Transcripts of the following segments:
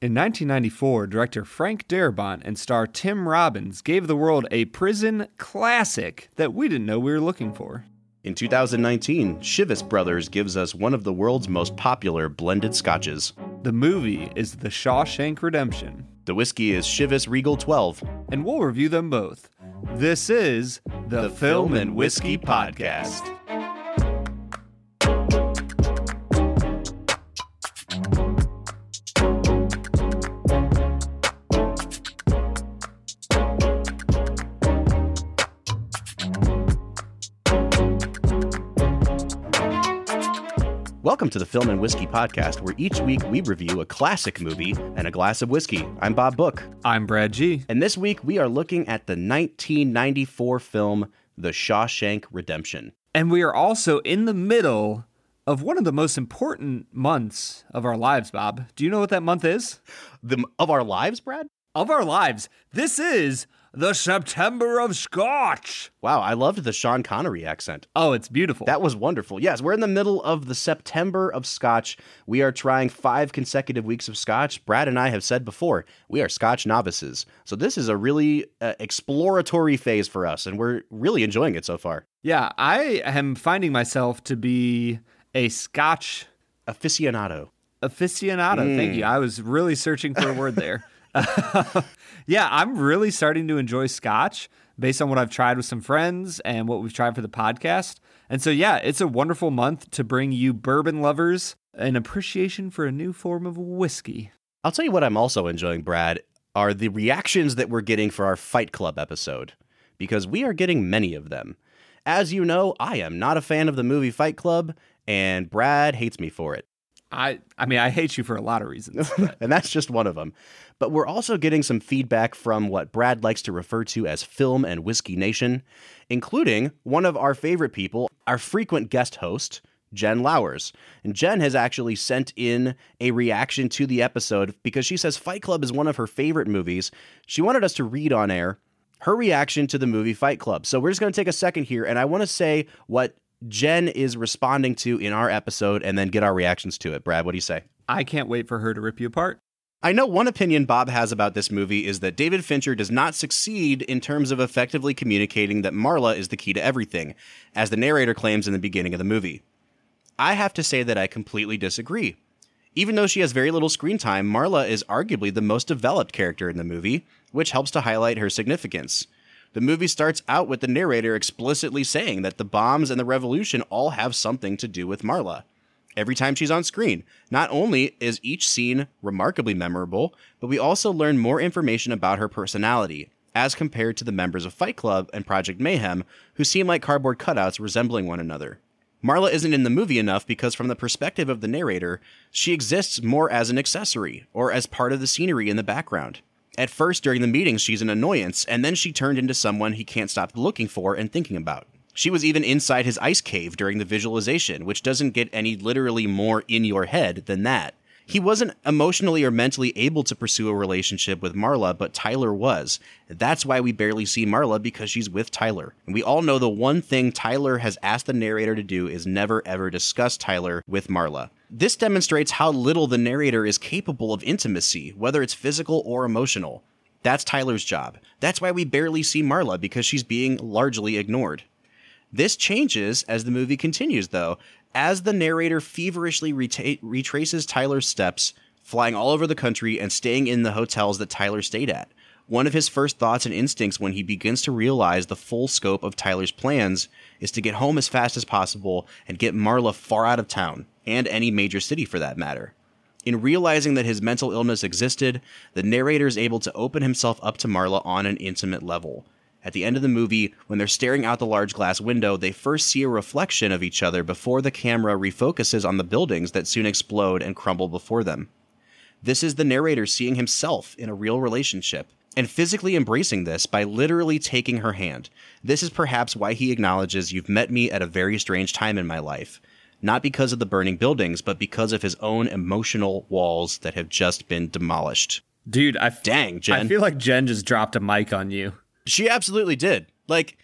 In 1994, director Frank Darabont and star Tim Robbins gave the world a prison classic that we didn't know we were looking for. In 2019, Chivas Brothers gives us one of the world's most popular blended scotches. The movie is The Shawshank Redemption, The whiskey is Chivas Regal 12. and we'll review them both. This is the, Film and Whiskey Podcast. Welcome to the Film and Whiskey Podcast, where each week we review a classic movie and a glass of whiskey. I'm Bob Book, I'm Brad G. and this week we are looking at the 1994 film The Shawshank Redemption. And we are also in the middle of one of the most important months of our lives, Bob. Do you know what that month is? The of our lives, Brad? Of our lives. This is the September of Scotch. Wow, I loved the Sean Connery accent. Oh, it's beautiful. That was wonderful. Yes, we're in the middle of the September of Scotch. We are trying five consecutive weeks of Scotch. Brad and I have said before, we are Scotch novices. So this is a really uh, exploratory phase for us, and we're really enjoying it so far. yeah, I am finding myself to be a Scotch Aficionado. aficionado. Thank you. I was really searching for a word there. yeah, I'm really starting to enjoy Scotch based on what I've tried with some friends and what we've tried for the podcast. And so, yeah, it's a wonderful month to bring you bourbon lovers an appreciation for a new form of whiskey. I'll tell you what I'm also enjoying, Brad, are the reactions that we're getting for our Fight Club episode, because we are getting many of them. As you know, I am not a fan of the movie Fight Club, and Brad hates me for it. I, I mean, I hate you for a lot of reasons. and that's just one of them. But we're also getting some feedback from what Brad likes to refer to as Film and Whiskey Nation, including one of our favorite people, our frequent guest host, Jen Lowers. And Jen has actually sent in a reaction to the episode because she says Fight Club is one of her favorite movies. She wanted us to read on air her reaction to the movie Fight Club. So we're just going to take a second here and I want to say what Jen is responding to in our episode and then get our reactions to it. Brad, what do you say? I can't wait for her to rip you apart. I know one opinion Bob has about this movie is that David Fincher does not succeed in terms of effectively communicating that Marla is the key to everything, as the narrator claims in the beginning of the movie. I have to say that I completely disagree. Even though she has very little screen time, Marla is arguably the most developed character in the movie, which helps to highlight her significance. The movie starts out with the narrator explicitly saying that the bombs and the revolution all have something to do with Marla every time she's on screen. Not only is each scene remarkably memorable, but we also learn more information about her personality, as compared to the members of Fight Club and Project Mayhem, who seem like cardboard cutouts resembling one another. Marla isn't in the movie enough because, from the perspective of the narrator, she exists more as an accessory or as part of the scenery in the background. At first, during the meetings, she's an annoyance, and then she turned into someone he can't stop looking for and thinking about. She was even inside his ice cave during the visualization, which doesn't get any literally more in your head than that. He wasn't emotionally or mentally able to pursue a relationship with Marla, but Tyler was. That's why we barely see Marla because she's with Tyler. And we all know the one thing Tyler has asked the narrator to do is never ever discuss Tyler with Marla. This demonstrates how little the narrator is capable of intimacy, whether it's physical or emotional. That's Tyler's job. That's why we barely see Marla because she's being largely ignored. This changes as the movie continues, though, as the narrator feverishly reta- retraces Tyler's steps, flying all over the country and staying in the hotels that Tyler stayed at. One of his first thoughts and instincts when he begins to realize the full scope of Tyler's plans is to get home as fast as possible and get Marla far out of town, and any major city for that matter. In realizing that his mental illness existed, the narrator is able to open himself up to Marla on an intimate level. At the end of the movie, when they're staring out the large glass window, they first see a reflection of each other before the camera refocuses on the buildings that soon explode and crumble before them. This is the narrator seeing himself in a real relationship and physically embracing this by literally taking her hand. This is perhaps why he acknowledges, You've met me at a very strange time in my life. Not because of the burning buildings, but because of his own emotional walls that have just been demolished. Dude, I, f- Dang, Jen. I feel like Jen just dropped a mic on you. She absolutely did. Like,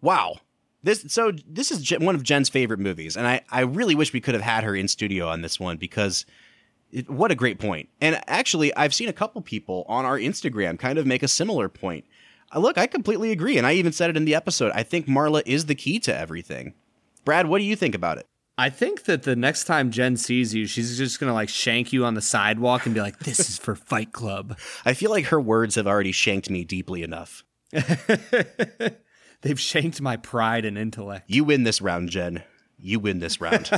wow. This so this is one of Jen's favorite movies, and I I really wish we could have had her in studio on this one because It, what a great point. And actually, I've seen a couple people on our Instagram kind of make a similar point. Uh, look, I completely agree. And I even said it in the episode. I think Marla is the key to everything. Brad, what do you think about it? I think that the next time Jen sees you, she's just gonna like shank you on the sidewalk and be like, "This is for Fight Club." I feel like her words have already shanked me deeply enough. They've shanked my pride and intellect. You win this round, Jen. You win this round.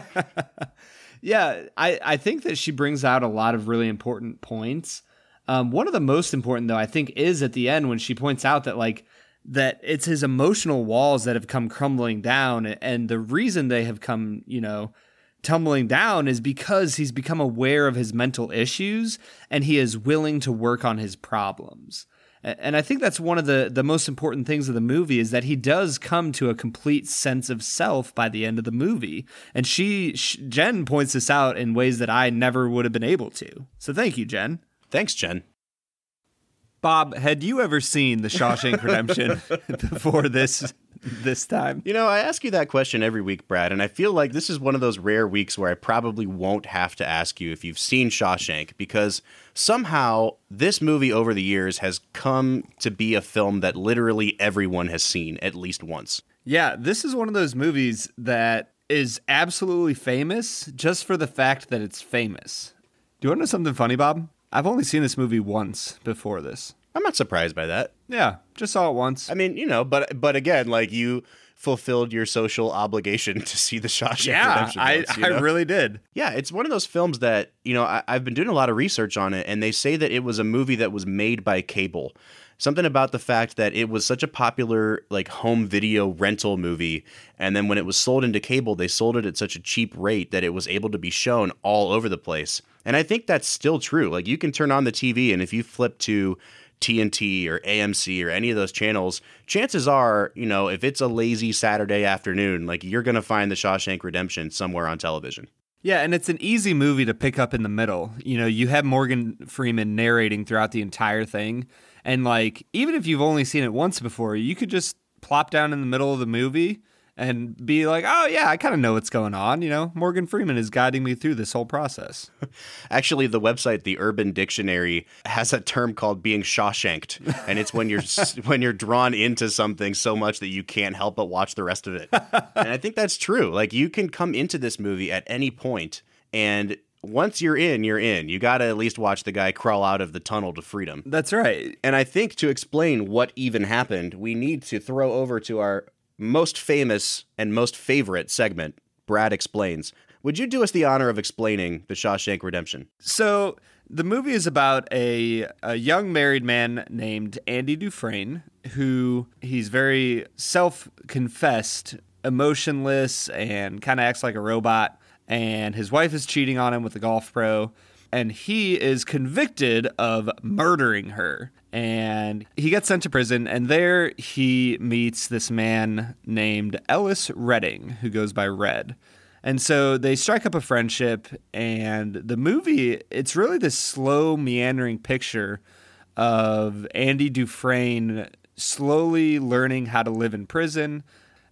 yeah, I, I think that she brings out a lot of really important points. Um, one of the most important, though, I think, is at the end when she points out that like that it's his emotional walls that have come crumbling down and the reason they have come you know tumbling down is because he's become aware of his mental issues and he is willing to work on his problems. And i think that's one of the the most important things of the movie is that he does come to a complete sense of self by the end of the movie. And she, she jen points this out in ways that i never would have been able to. So thank you jen. Thanks jen Bob, had you ever seen The Shawshank Redemption before this this time? You know, I ask you that question every week, Brad, and I feel like this is one of those rare weeks where I probably won't have to ask you if you've seen Shawshank because somehow this movie over the years has come to be a film that literally everyone has seen at least once. Yeah, this is one of those movies that is absolutely famous just for the fact that it's famous. Do you want to know something funny, Bob? I've only seen this movie once before this. I'm not surprised by that. Yeah, just saw it once. I mean, you know, but but again, like you fulfilled your social obligation to see the Shawshank yeah, Redemption. I, you know? I really did. Yeah, it's one of those films that you know I, I've been doing a lot of research on it, and they say that it was a movie that was made by cable. Something about the fact that it was such a popular like home video rental movie, and then when it was sold into cable, they sold it at such a cheap rate that it was able to be shown all over the place. And I think that's still true. Like you can turn on the TV, and if you flip to TNT or AMC or any of those channels, chances are, you know, if it's a lazy Saturday afternoon, like you're going to find the Shawshank Redemption somewhere on television. Yeah, and it's an easy movie to pick up in the middle. You know, you have Morgan Freeman narrating throughout the entire thing. And like, even if you've only seen it once before, you could just plop down in the middle of the movie and be like, oh, yeah, I kind of know what's going on. You know, Morgan Freeman is guiding me through this whole process. Actually, the website, the Urban Dictionary, has a term called being Shawshanked. And it's when you're when you're drawn into something so much that you can't help but watch the rest of it. and I think that's true. Like, you can come into this movie at any point and once you're in, you're in. You got to at least watch the guy crawl out of the tunnel to freedom. That's right. And I think to explain what even happened, we need to throw over to our most famous and most favorite segment, Brad Explains. Would you do us the honor of explaining The Shawshank Redemption? So, the movie is about a, a young married man named Andy Dufresne, who he's very self confessed, emotionless, and kind of acts like a robot and his wife is cheating on him with a golf pro and he is convicted of murdering her. And he gets sent to prison and there he meets this man named Ellis Redding who goes by Red. And so they strike up a friendship and the movie it's really this slow meandering picture of Andy Dufresne slowly learning how to live in prison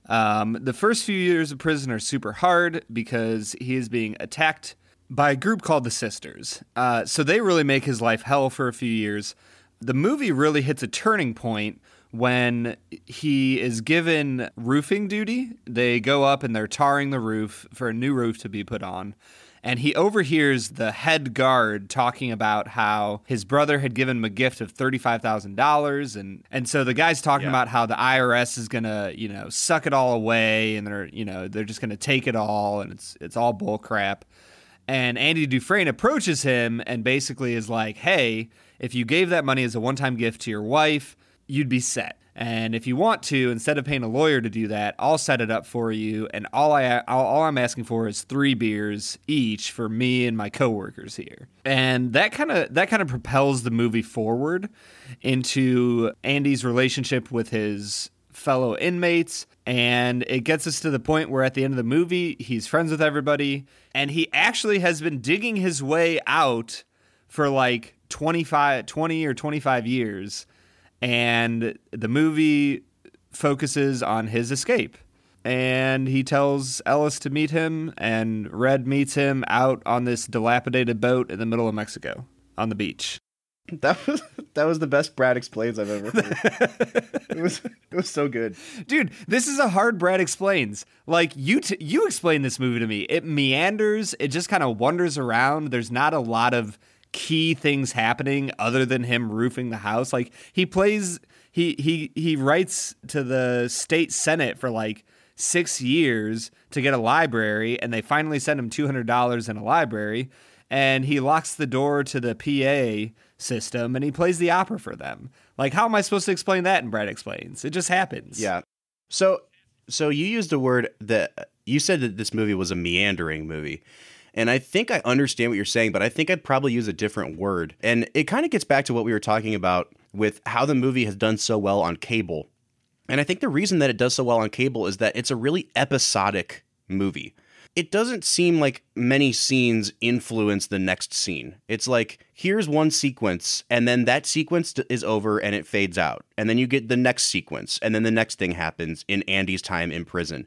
um, the first few years of prison are super hard because he is being attacked by a group called the Sisters. Uh, so they really make his life hell for a few years. The movie really hits a turning point when he is given roofing duty. They go up and they're tarring the roof for a new roof to be put on and he overhears the head guard talking about how his brother had given him a gift of $35,000 and and so the guy's talking yeah. about how the IRS is going to, you know, suck it all away and they're, you know, they're just going to take it all and it's it's all bull crap. And Andy Dufresne approaches him and basically is like, "Hey, if you gave that money as a one-time gift to your wife, you'd be set." And if you want to, instead of paying a lawyer to do that, I'll set it up for you. And all I all I'm asking for is three beers each for me and my coworkers here. And that kind of that kind of propels the movie forward into Andy's relationship with his fellow inmates and it gets us to the point where at the end of the movie he's friends with everybody and he actually has been digging his way out for like 25 20 or 25 years and the movie focuses on his escape. and he tells Ellis to meet him, and Red meets him out on this dilapidated boat in the middle of Mexico on the beach. That was that was the best Brad explains I've ever heard. it was it was so good. Dude, this is a hard Brad explains. Like you t- you explain this movie to me. It meanders, it just kind of wanders around. There's not a lot of key things happening other than him roofing the house. Like he plays he he he writes to the state senate for like 6 years to get a library and they finally send him $200 in a library and he locks the door to the PA system and he plays the opera for them. Like, how am I supposed to explain that And Brad Explains? It just happens. Yeah. So, so you used a word that you said that this movie was a meandering movie. And I think I understand what you're saying, but I think I'd probably use a different word. And it kind of gets back to what we were talking about with how the movie has done so well on cable. And I think the reason that it does so well on cable is that it's a really episodic movie it doesn't seem like many scenes influence the next scene. It's like here's one sequence and then that sequence is over and it fades out. And then you get the next sequence and then the next thing happens in Andy's time in prison.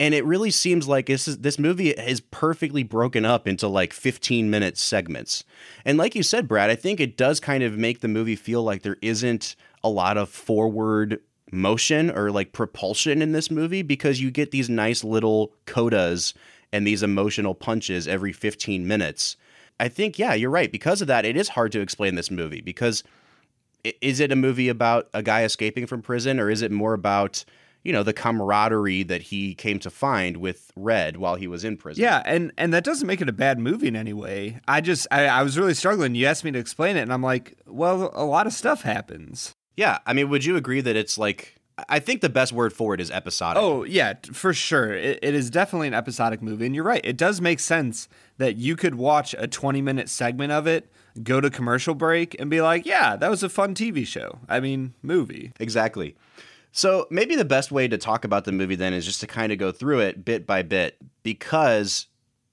And it really seems like this is this movie is perfectly broken up into like 15 minute segments. And like you said Brad, I think it does kind of make the movie feel like there isn't a lot of forward motion or like propulsion in this movie because you get these nice little codas and these emotional punches every 15 minutes. I think, yeah, you're right. Because of that, it is hard to explain this movie because is it a movie about a guy escaping from prison or is it more about you know the camaraderie that he came to find with red while he was in prison yeah and and that doesn't make it a bad movie in any way i just I, I was really struggling you asked me to explain it and i'm like well a lot of stuff happens yeah i mean would you agree that it's like I think the best word for it is episodic. Oh, yeah, for sure. It, it is definitely an episodic movie. And you're right. It does make sense that you could watch a 20 minute segment of it, go to commercial break, and be like, yeah, that was a fun TV show. I mean, movie. Exactly. So maybe the best way to talk about the movie then is just to kind of go through it bit by bit because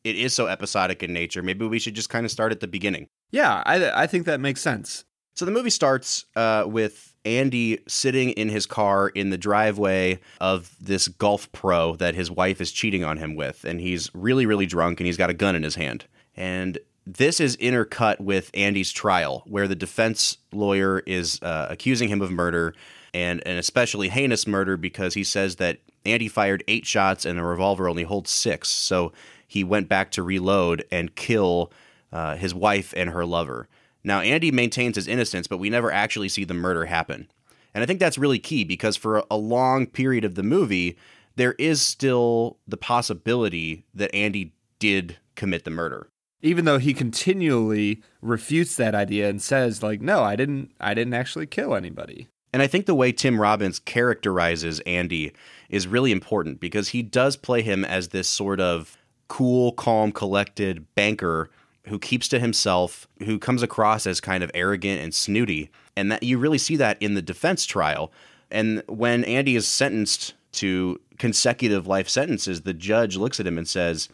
it is so episodic in nature. Maybe we should just kind of start at the beginning. Yeah, I, I think that makes sense. So the movie starts uh, with Andy sitting in his car in the driveway of this golf pro that his wife is cheating on him with. And he's really, really drunk and he's got a gun in his hand. And this is intercut with Andy's trial, where the defense lawyer is uh, accusing him of murder and an especially heinous murder because he says that Andy fired eight shots and the revolver only holds six. So he went back to reload and kill uh, his wife and her lover. Now, Andy maintains his innocence, but we never actually see the murder happen. And I think that's really key because for a long period of the movie, there is still the possibility that Andy did commit the murder. Even though he continually refutes that idea and says like, "No, I didn't I didn't actually kill anybody." And I think the way Tim Robbins characterizes Andy is really important because he does play him as this sort of cool, calm, collected banker who keeps to himself, who comes across as kind of arrogant and snooty. And that you really see that in the defense trial. And when Andy is sentenced to consecutive life sentences, the judge looks at him and says,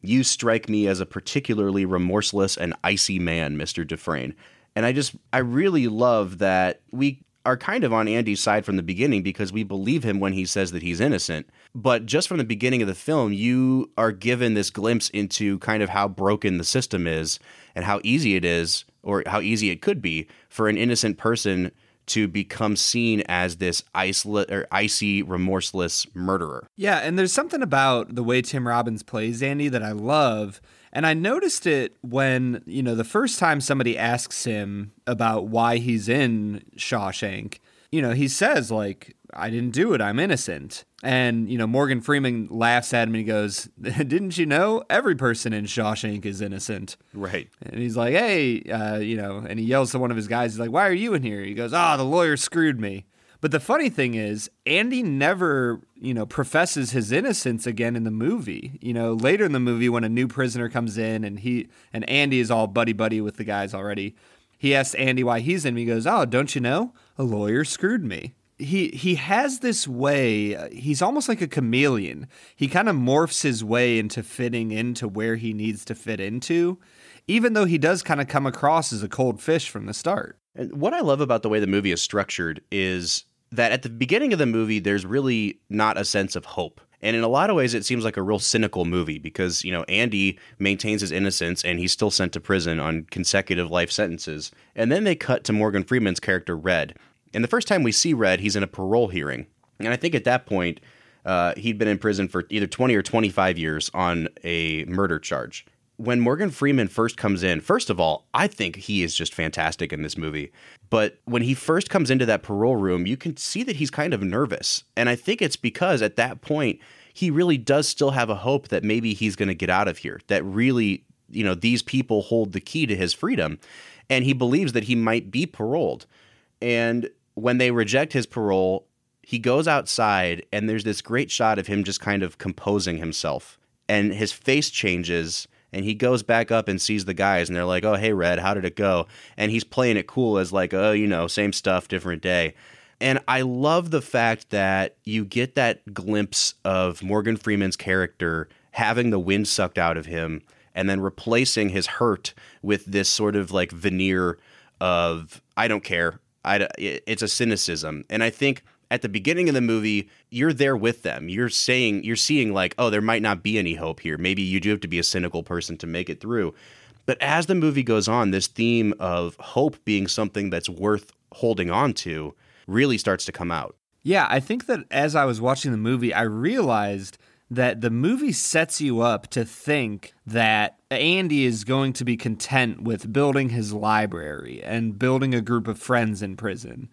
You strike me as a particularly remorseless and icy man, Mr. Dufresne. And I just, I really love that we are kind of on Andy's side from the beginning because we believe him when he says that he's innocent. But just from the beginning of the film, you are given this glimpse into kind of how broken the system is and how easy it is, or how easy it could be, for an innocent person to become seen as this or icy, remorseless murderer. Yeah, and there's something about the way Tim Robbins plays Andy that I love and I noticed it when, you know, the first time somebody asks him about why he's in Shawshank, you know, he says, like, I didn't do it. I'm innocent. And, you know, Morgan Freeman laughs at him and he goes, Didn't you know? Every person in Shawshank is innocent. Right. And he's like, Hey, uh, you know, and he yells to one of his guys, He's like, Why are you in here? He goes, Ah, oh, the lawyer screwed me. But the funny thing is, Andy never, you know, professes his innocence again in the movie. You know, later in the movie when a new prisoner comes in and he and Andy is all buddy buddy with the guys already. He asks Andy why he's in. He goes, "Oh, don't you know? A lawyer screwed me." He he has this way. Uh, he's almost like a chameleon. He kind of morphs his way into fitting into where he needs to fit into, even though he does kind of come across as a cold fish from the start. And what I love about the way the movie is structured is that at the beginning of the movie, there's really not a sense of hope. And in a lot of ways, it seems like a real cynical movie because, you know, Andy maintains his innocence and he's still sent to prison on consecutive life sentences. And then they cut to Morgan Freeman's character, Red. And the first time we see Red, he's in a parole hearing. And I think at that point, uh, he'd been in prison for either 20 or 25 years on a murder charge. When Morgan Freeman first comes in, first of all, I think he is just fantastic in this movie. But when he first comes into that parole room, you can see that he's kind of nervous. And I think it's because at that point, he really does still have a hope that maybe he's going to get out of here, that really, you know, these people hold the key to his freedom. And he believes that he might be paroled. And when they reject his parole, he goes outside and there's this great shot of him just kind of composing himself. And his face changes and he goes back up and sees the guys and they're like, "Oh, hey Red, how did it go?" And he's playing it cool as like, "Oh, you know, same stuff, different day." And I love the fact that you get that glimpse of Morgan Freeman's character having the wind sucked out of him and then replacing his hurt with this sort of like veneer of I don't care. I, it's a cynicism. And I think at the beginning of the movie, you're there with them. You're saying, you're seeing like, oh, there might not be any hope here. Maybe you do have to be a cynical person to make it through. But as the movie goes on, this theme of hope being something that's worth holding on to really starts to come out. Yeah, I think that as I was watching the movie, I realized that the movie sets you up to think that Andy is going to be content with building his library and building a group of friends in prison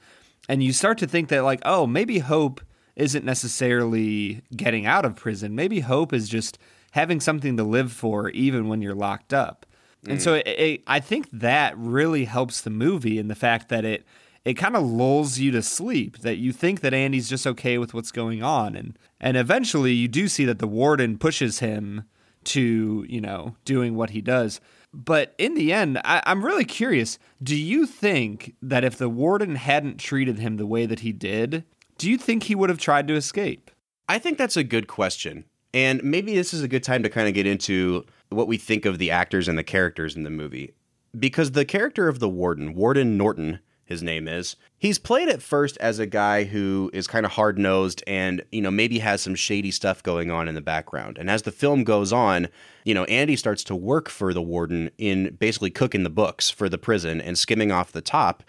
and you start to think that like oh maybe hope isn't necessarily getting out of prison. Maybe hope is just having something to live for even when you're locked up. Mm. and so it, it, i think that really helps the movie in the fact that it it kind of lulls you to sleep that you think that andy's just okay with what's going on. And and eventually you do see that the warden pushes him to you know doing what he does but in the end, I, am really curious. Do you think that if the warden hadn't treated him the way that he did, do you think he would have tried to escape? I think that's a good question. And maybe this is a good time to kind of get into what we think of the actors and the characters in the movie. Because the character of the warden, Warden Norton, his name is. He's played at first as a guy who is kind of hard nosed and, you know, maybe has some shady stuff going on in the background. And as the film goes on, you know, Andy starts to work for the warden in basically cooking the books for the prison and skimming off the top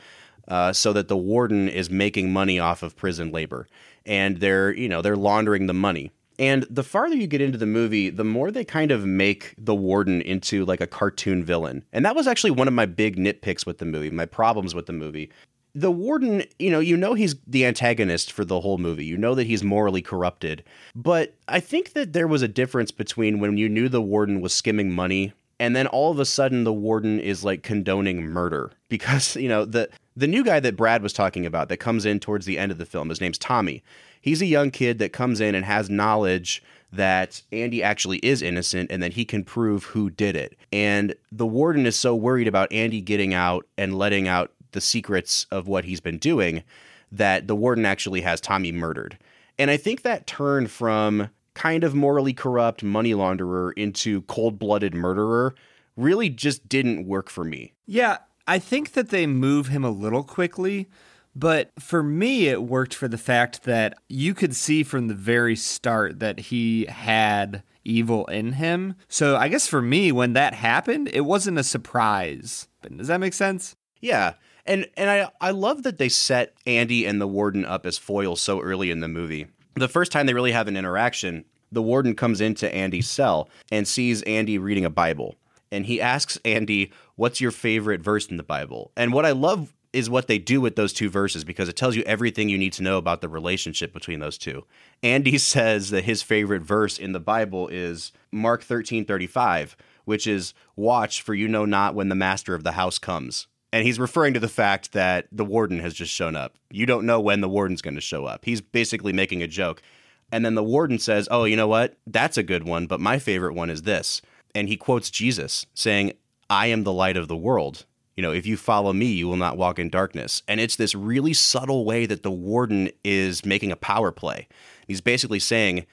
uh, so that the warden is making money off of prison labor. And they're, you know, they're laundering the money. And the farther you get into the movie, the more they kind of make the warden into like a cartoon villain. And that was actually one of my big nitpicks with the movie, my problems with the movie. The warden, you know, you know he's the antagonist for the whole movie. You know that he's morally corrupted. But I think that there was a difference between when you knew the warden was skimming money and then all of a sudden the warden is like condoning murder because, you know, the the new guy that Brad was talking about that comes in towards the end of the film, his name's Tommy he's a young kid that comes in and has knowledge that Andy actually is innocent and that he can prove who did it. And the warden is so worried about Andy getting out and letting out the secrets of what he's been doing that the warden actually has Tommy murdered. And I think that turn from kind of morally corrupt money launderer into cold blooded murderer really just didn't work for me. Yeah, I think that they move him a little quickly but for me, it worked for the fact that you could see from the very start that he had evil in him. So I guess for me, when that happened, it wasn't a surprise. But does that make sense? Yeah. And and I, I love that they set Andy and the warden up as foils so early in the movie. The first time they really have an interaction, the warden comes into Andy's cell and sees Andy reading a Bible. And he asks Andy, What's your favorite verse in the Bible? And what I love is what they do with those two verses because it tells you everything you need to know about the relationship between those two. Andy says that his favorite verse in the Bible is Mark 13:35, which is watch for you know not when the master of the house comes. And he's referring to the fact that the warden has just shown up. You don't know when the warden's going to show up. He's basically making a joke. And then the warden says, "Oh, you know what? That's a good one, but my favorite one is this." And he quotes Jesus saying, "I am the light of the world." You know, if you follow me, you will not walk in darkness. And it's this really subtle way that the warden is making a power play. He's basically saying,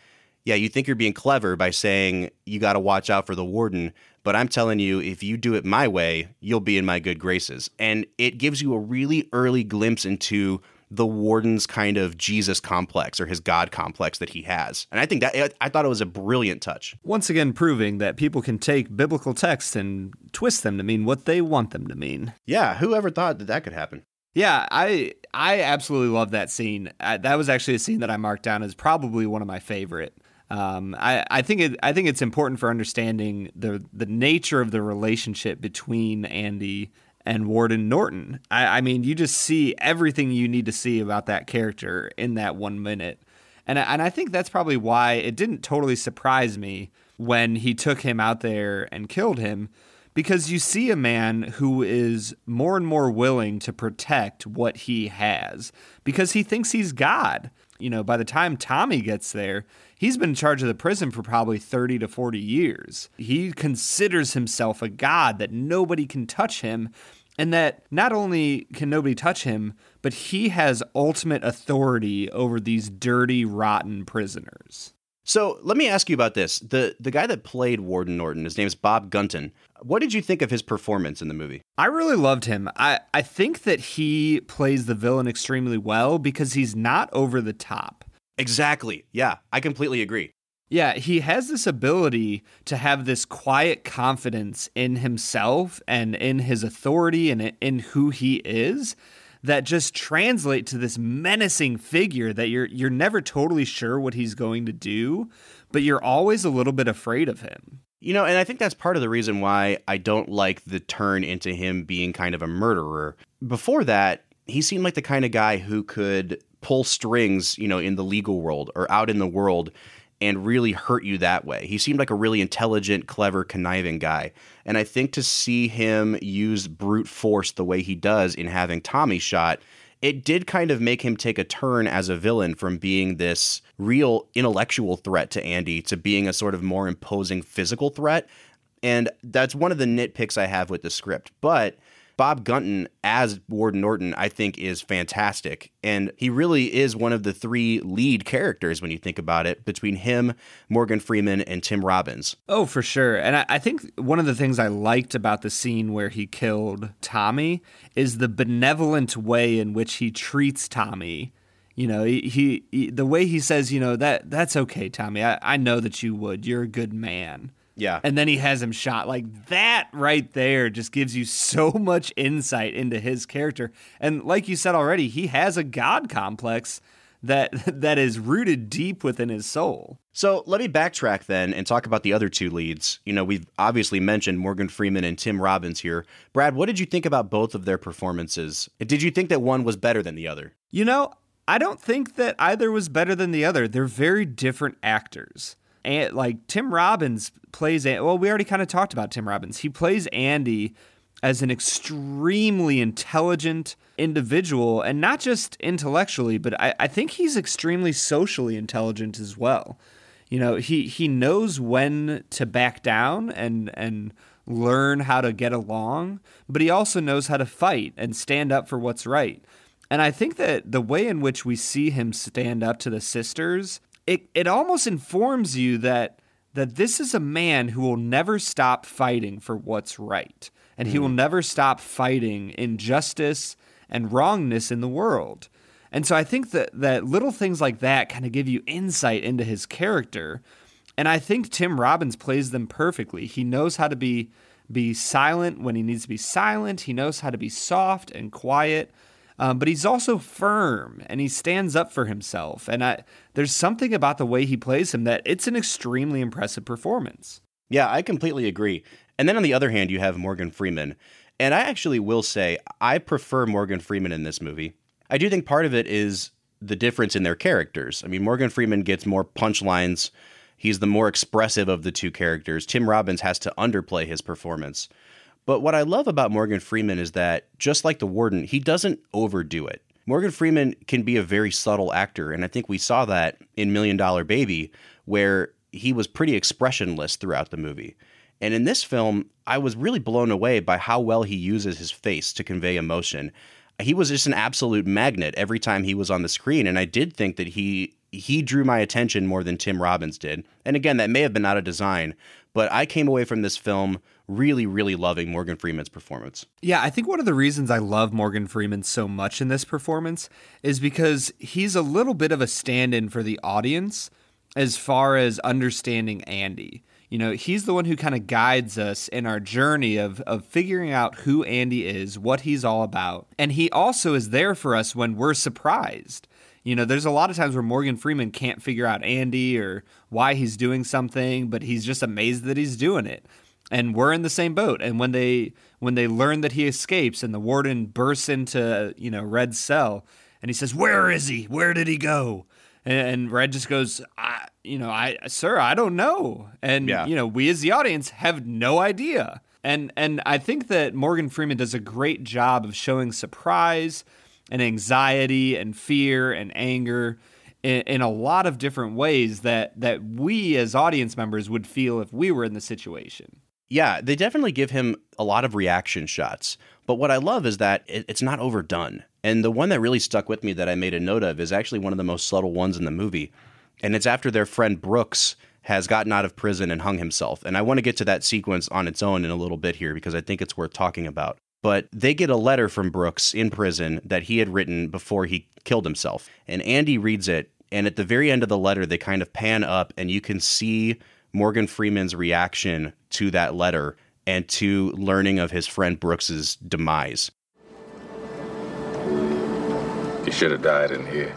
yeah, you think you're being clever by saying you got to watch out for the warden, but I'm telling you, if you do it my way, you'll be in my good graces. And it gives you a really early glimpse into the warden's kind of Jesus complex or his God complex that he has. And I think that I thought it was a brilliant touch. Once again, proving that people can take biblical texts and twist them to mean what they want them to mean. Yeah, whoever thought that that could happen? Yeah, I I absolutely love that scene. I, that was actually a scene that I marked down as probably one of my favorite. Um, I, I think it, I think it's important for understanding the the nature of the relationship between Andy and Warden Norton. I, I mean, you just see everything you need to see about that character in that one minute, and and I think that's probably why it didn't totally surprise me when he took him out there and killed him because you see a man who is more and more willing to protect what he has because he thinks he's God. You know, by the time Tommy gets there, he's been in charge of the prison for probably 30 to 40 years. He considers himself a god that nobody can touch him and that not only can nobody touch him, but he has ultimate authority over these dirty, rotten prisoners. So let me ask you about this. The the guy that played Warden Norton, his name is Bob Gunton. What did you think of his performance in the movie? I really loved him. I, I think that he plays the villain extremely well because he's not over the top. Exactly. Yeah, I completely agree. Yeah, he has this ability to have this quiet confidence in himself and in his authority and in who he is that just translate to this menacing figure that you're you're never totally sure what he's going to do, but you're always a little bit afraid of him. You know, and I think that's part of the reason why I don't like the turn into him being kind of a murderer. Before that, he seemed like the kind of guy who could pull strings, you know, in the legal world or out in the world and really hurt you that way. He seemed like a really intelligent, clever, conniving guy. And I think to see him use brute force the way he does in having Tommy shot, it did kind of make him take a turn as a villain from being this real intellectual threat to Andy to being a sort of more imposing physical threat. And that's one of the nitpicks I have with the script. But Bob Gunton as Warden Norton, I think, is fantastic. And he really is one of the three lead characters when you think about it between him, Morgan Freeman, and Tim Robbins. Oh, for sure. And I, I think one of the things I liked about the scene where he killed Tommy is the benevolent way in which he treats Tommy you know he, he, he, the way he says you know that that's okay tommy I, I know that you would you're a good man yeah. And then he has him shot. Like that right there just gives you so much insight into his character. And like you said already, he has a god complex that that is rooted deep within his soul. So let me backtrack then and talk about the other two leads. You know, we've obviously mentioned Morgan Freeman and Tim Robbins here. Brad, what did you think about both of their performances? Did you think that one was better than the other? You know, I don't think that either was better than the other. They're very different actors and like Tim Robbins plays well we already kind of talked about Tim Robbins. He plays Andy as an extremely intelligent individual and not just intellectually, but I, I think he's extremely socially intelligent as well. You know, he he knows when to back down and and learn how to get along, but he also knows how to fight and stand up for what's right. And I think that the way in which we see him stand up to the sisters it it almost informs you that that this is a man who will never stop fighting for what's right and mm. he will mm. never stop fighting injustice and wrongness in the world. And so I think that that little things like that kind of give you insight into his character. And I think Tim Robbins plays them perfectly. He knows how to be be silent when he needs to be silent. He knows how to be soft and quiet um, but he's also firm and he stands up for himself. And I, there's something about the way he plays him that it's an extremely impressive performance. Yeah, I completely agree. And then on the other hand, you have Morgan Freeman. And I actually will say, I prefer Morgan Freeman in this movie. I do think part of it is the difference in their characters. I mean, Morgan Freeman gets more punchlines. He's the more expressive of the two characters. Tim Robbins has to underplay his performance. But what I love about Morgan Freeman is that, just like the warden, he doesn't overdo it. Morgan Freeman can be a very subtle actor, and I think we saw that in Million Dollar Baby, where he was pretty expressionless throughout the movie. And in this film, I was really blown away by how well he uses his face to convey emotion. He was just an absolute magnet every time he was on the screen, and I did think that he he drew my attention more than Tim Robbins did. And again, that may have been out of design, but I came away from this film really, really loving Morgan Freeman's performance. Yeah, I think one of the reasons I love Morgan Freeman so much in this performance is because he's a little bit of a stand in for the audience as far as understanding Andy. You know, he's the one who kind of guides us in our journey of, of figuring out who Andy is, what he's all about. And he also is there for us when we're surprised. You know, there's a lot of times where Morgan Freeman can't figure out Andy or why he's doing something, but he's just amazed that he's doing it. And we're in the same boat. And when they when they learn that he escapes and the warden bursts into, you know, Red's cell and he says, "Where is he? Where did he go?" And, and Red just goes, I, you know, I sir, I don't know. And Yeah. you know, we as the audience have no idea. And and I think that Morgan Freeman does a great job of showing surprise and anxiety and fear and anger in, in a lot of different ways that that we as audience members would feel if we were in the situation. Yeah, they definitely give him a lot of reaction shots. But what I love is that it, it's not overdone. And the one that really stuck with me that I made a note of is actually one of the most subtle ones in the movie. And it's after their friend Brooks has gotten out of prison and hung himself. And I want to get to that sequence on its own in a little bit here because I think it's worth talking about. But they get a letter from Brooks in prison that he had written before he killed himself. And Andy reads it. And at the very end of the letter, they kind of pan up and you can see Morgan Freeman's reaction to that letter and to learning of his friend Brooks's demise. He should have died in here.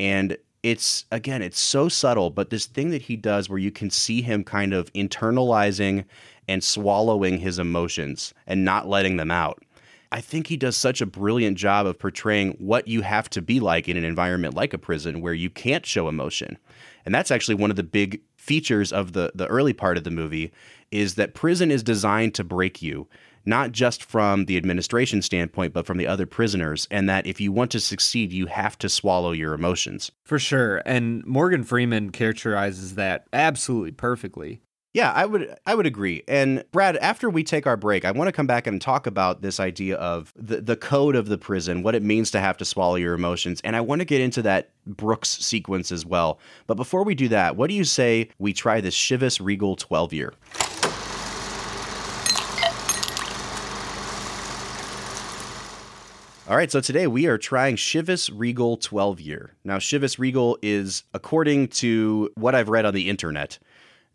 And it's again, it's so subtle, but this thing that he does where you can see him kind of internalizing and swallowing his emotions and not letting them out. I think he does such a brilliant job of portraying what you have to be like in an environment like a prison where you can't show emotion. And that's actually one of the big features of the the early part of the movie is that prison is designed to break you, not just from the administration standpoint, but from the other prisoners, and that if you want to succeed, you have to swallow your emotions. For sure. And Morgan Freeman characterizes that absolutely perfectly. Yeah, I would I would agree. And Brad, after we take our break, I want to come back and talk about this idea of the the code of the prison, what it means to have to swallow your emotions, and I want to get into that Brooks sequence as well. But before we do that, what do you say we try this Chivas Regal 12 year? All right, so today we are trying Chivas Regal 12 year. Now, Chivas Regal is, according to what I've read on the internet,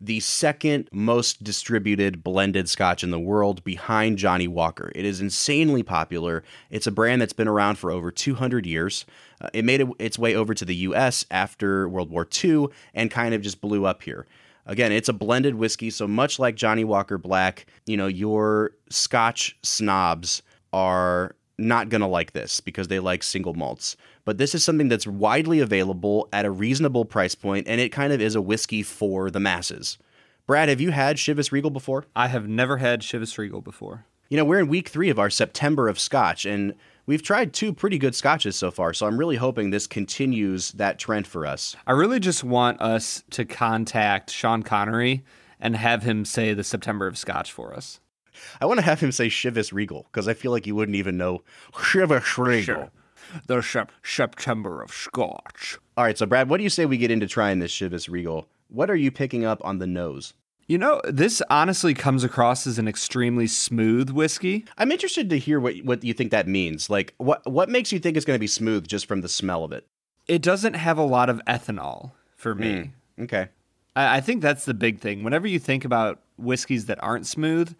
the second most distributed blended scotch in the world behind Johnnie Walker. It is insanely popular. It's a brand that's been around for over 200 years. Uh, it made it, its way over to the US after World War II and kind of just blew up here. Again, it's a blended whiskey, so much like Johnnie Walker Black, you know, your scotch snobs are not going to like this because they like single malts. But this is something that's widely available at a reasonable price point, and it kind of is a whiskey for the masses. Brad, have you had Chivas Regal before? I have never had Chivas Regal before. You know, we're in week three of our September of Scotch, and we've tried two pretty good scotches so far, so I'm really hoping this continues that trend for us. I really just want us to contact Sean Connery and have him say the September of Scotch for us. I want to have him say Chivas Regal because I feel like you wouldn't even know Chivas Regal. The sep- September of Scotch. All right, so Brad, what do you say we get into trying this Chivas Regal? What are you picking up on the nose? You know, this honestly comes across as an extremely smooth whiskey. I'm interested to hear what what you think that means. Like, what what makes you think it's going to be smooth just from the smell of it? It doesn't have a lot of ethanol for me. Hmm, okay. I, I think that's the big thing. Whenever you think about whiskeys that aren't smooth, a-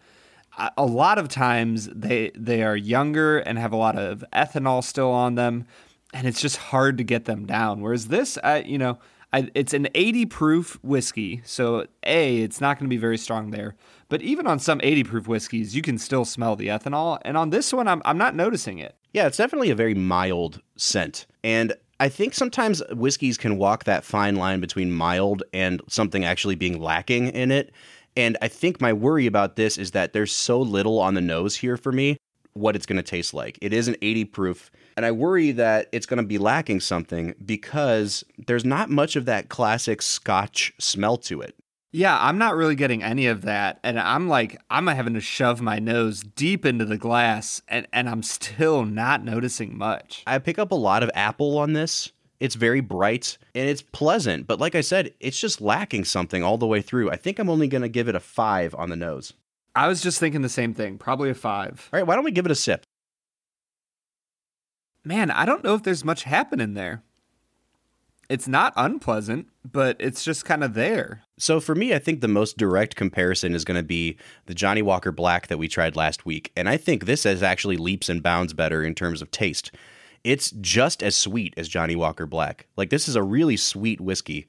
a lot of times they they are younger and have a lot of ethanol still on them, and it's just hard to get them down. Whereas this, I, you know, I, it's an 80 proof whiskey, so a it's not going to be very strong there. But even on some 80 proof whiskeys, you can still smell the ethanol, and on this one, I'm I'm not noticing it. Yeah, it's definitely a very mild scent. And I think sometimes whiskeys can walk that fine line between mild and something actually being lacking in it. And I think my worry about this is that there's so little on the nose here for me what it's going to taste like. It is an 80 proof, and I worry that it's going to be lacking something because there's not much of that classic scotch smell to it. Yeah, I'm not really getting any of that. And I'm like, I'm having to shove my nose deep into the glass, and, and I'm still not noticing much. I pick up a lot of apple on this. It's very bright and it's pleasant, but like I said, it's just lacking something all the way through. I think I'm only going to give it a 5 on the nose. I was just thinking the same thing, probably a 5. All right, why don't we give it a sip? Man, I don't know if there's much happening there. It's not unpleasant, but it's just kind of there. So for me, I think the most direct comparison is going to be the Johnnie Walker Black that we tried last week. And I think this is actually leaps and bounds better in terms of taste. It's just as sweet as Johnnie Walker Black. Like this is a really sweet whiskey,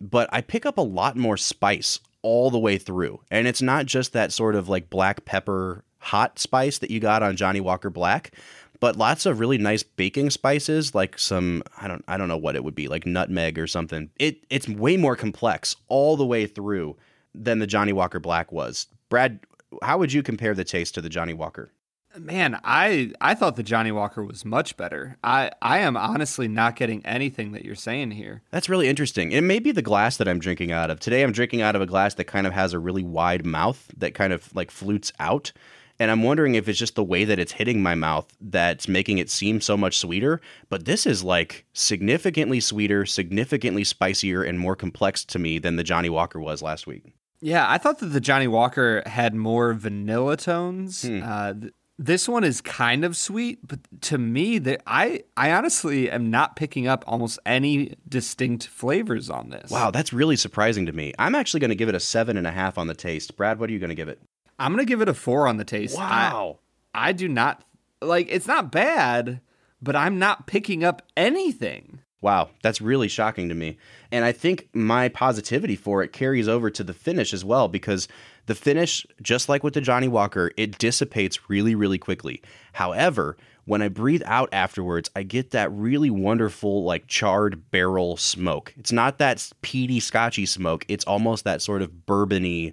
but I pick up a lot more spice all the way through. And it's not just that sort of like black pepper hot spice that you got on Johnnie Walker Black but lots of really nice baking spices like some I don't I don't know what it would be like nutmeg or something. It it's way more complex all the way through than the Johnnie Walker Black was. Brad, how would you compare the taste to the Johnnie Walker? Man, I I thought the Johnnie Walker was much better. I I am honestly not getting anything that you're saying here. That's really interesting. It may be the glass that I'm drinking out of. Today I'm drinking out of a glass that kind of has a really wide mouth that kind of like flutes out. And I'm wondering if it's just the way that it's hitting my mouth that's making it seem so much sweeter. But this is like significantly sweeter, significantly spicier, and more complex to me than the Johnnie Walker was last week. Yeah, I thought that the Johnnie Walker had more vanilla tones. Hmm. Uh, th- this one is kind of sweet, but to me, the, I I honestly am not picking up almost any distinct flavors on this. Wow, that's really surprising to me. I'm actually going to give it a seven and a half on the taste. Brad, what are you going to give it? I'm gonna give it a four on the taste. Wow. I, I do not like it's not bad, but I'm not picking up anything. Wow, that's really shocking to me. And I think my positivity for it carries over to the finish as well because the finish, just like with the Johnnie Walker, it dissipates really, really quickly. However, when I breathe out afterwards, I get that really wonderful, like charred barrel smoke. It's not that peaty, scotchy smoke, it's almost that sort of bourbony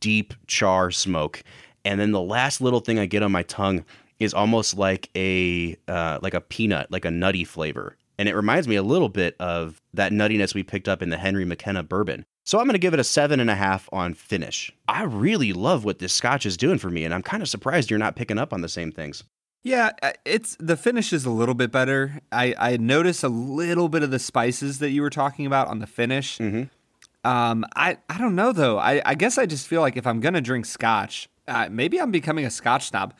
deep char smoke. And then the last little thing I get on my tongue is almost like a uh, like a peanut, like a nutty flavor. And it reminds me a little bit of that nuttiness we picked up in the Henry McKenna bourbon. So I'm going to give it a seven and a half on finish. I really love what this scotch is doing for me, and I'm kind of surprised you're not picking up on the same things. Yeah, uh, it's the finish is a little bit better. I I notice a little bit of the spices that you were talking about on the finish. Mm-hmm. Um, I I don't know though. I I guess I just feel like if I'm gonna drink scotch, uh, maybe I'm becoming a scotch snob.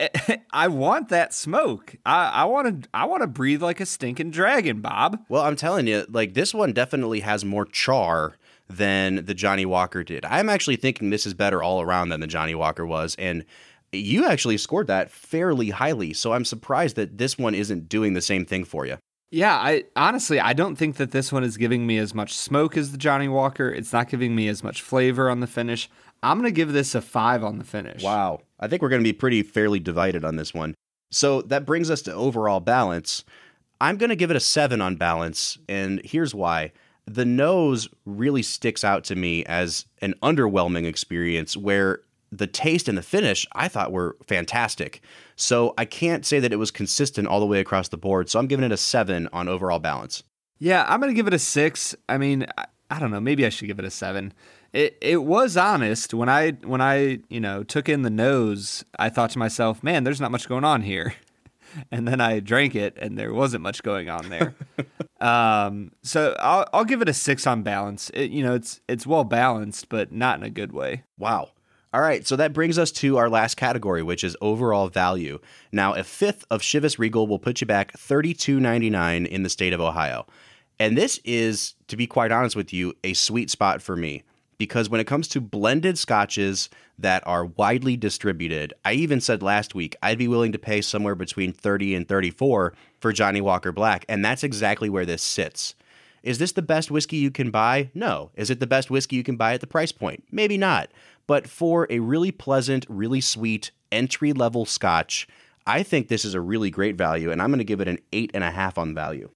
I want that smoke. I, want to. I want to breathe like a stinking dragon, Bob. Well, I'm telling you, like this one definitely has more char than the Johnnie Walker did. I'm actually thinking this is better all around than the Johnnie Walker was, and you actually scored that fairly highly. So I'm surprised that this one isn't doing the same thing for you. Yeah, I honestly I don't think that this one is giving me as much smoke as the Johnnie Walker. It's not giving me as much flavor on the finish. I'm going to give this a 5 on the finish. Wow. I think we're going to be pretty fairly divided on this one. So that brings us to overall balance. I'm going to give it a 7 on balance, and here's why. The nose really sticks out to me as an underwhelming experience where the taste and the finish I thought were fantastic. So I can't say that it was consistent all the way across the board. So I'm giving it a seven on overall balance. Yeah, I'm gonna give it a six. I mean, I, I don't know. Maybe I should give it a seven. It it was honest when I when I you know took in the nose. I thought to myself, man, there's not much going on here. And then I drank it, and there wasn't much going on there. um, so I'll I'll give it a six on balance. It, you know, it's it's well balanced, but not in a good way. Wow. All right, so that brings us to our last category, which is overall value. Now, a fifth of Chivas Regal will put you back thirty-two ninety-nine in the state of Ohio. And this is, to be quite honest with you, a sweet spot for me because when it comes to blended scotches that are widely distributed, I even said last week I'd be willing to pay somewhere between 30 and 34 for Johnnie Walker Black, and that's exactly where this sits. Is this the best whiskey you can buy? No. Is it the best whiskey you can buy at the price point? Maybe not. But for a really pleasant, really sweet entry level scotch, I think this is a really great value, and I'm going to give it an eight and a half on value.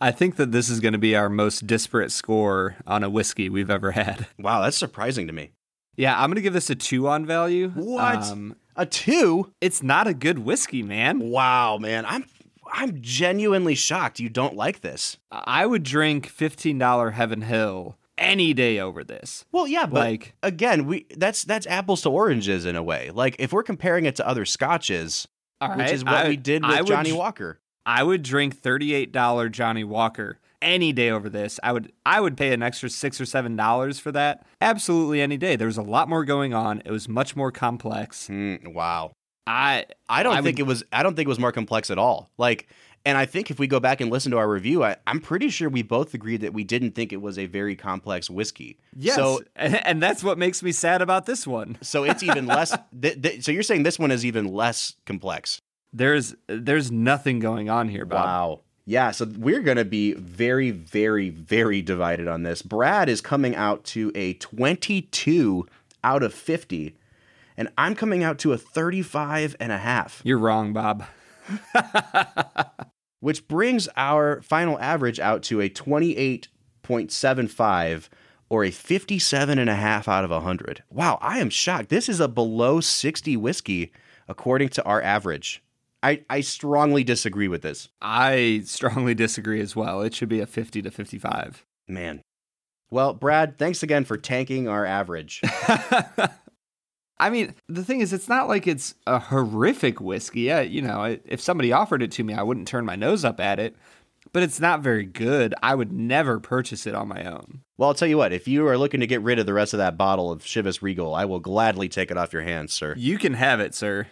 I think that this is going to be our most disparate score on a whiskey we've ever had. Wow, that's surprising to me. Yeah, I'm going to give this a two on value. What? Um, a two? It's not a good whiskey, man. Wow, man. I'm I'm genuinely shocked you don't like this. I would drink $15 Heaven Hill any day over this. Well, yeah, but like again, we that's that's apples to oranges in a way. Like if we're comparing it to other scotches, which is what I, we did with Johnnie Walker. I would drink $38 Johnnie Walker any day over this. I would I would pay an extra six or seven dollars for that. Absolutely any day. There was a lot more going on. It was much more complex. Mm, wow. I I don't I think would- it was. I don't think it was more complex at all. Like, and I think if we go back and listen to our review, I, I'm pretty sure we both agreed that we didn't think it was a very complex whiskey. yes, So, and, and that's what makes me sad about this one. so it's even less. Th- th- so you're saying this one is even less complex? There's there's nothing going on here, Bob. Wow. Yeah, so we're going to be very, very, very divided on this. Brad is coming out to a 22 out of 50, and I'm coming out to a 35 and a half. You're wrong, Bob. which brings our final average out to a 28.75 or a 57 and a half out of 100. Wow, I am shocked. This is a below 60 whiskey according to our average. I, I strongly disagree with this. I strongly disagree as well. It should be a 50 to 55. Man. Well, Brad, thanks again for tanking our average. I mean, the thing is, it's not like it's a horrific whiskey. Yeah, you know, if somebody offered it to me, I wouldn't turn my nose up at it. But it's not very good. I would never purchase it on my own. well, I'll tell you what, if you are looking to get rid of the rest of that bottle of Chivas Regal, I will gladly take it off your hands, sir. You can have it, sir.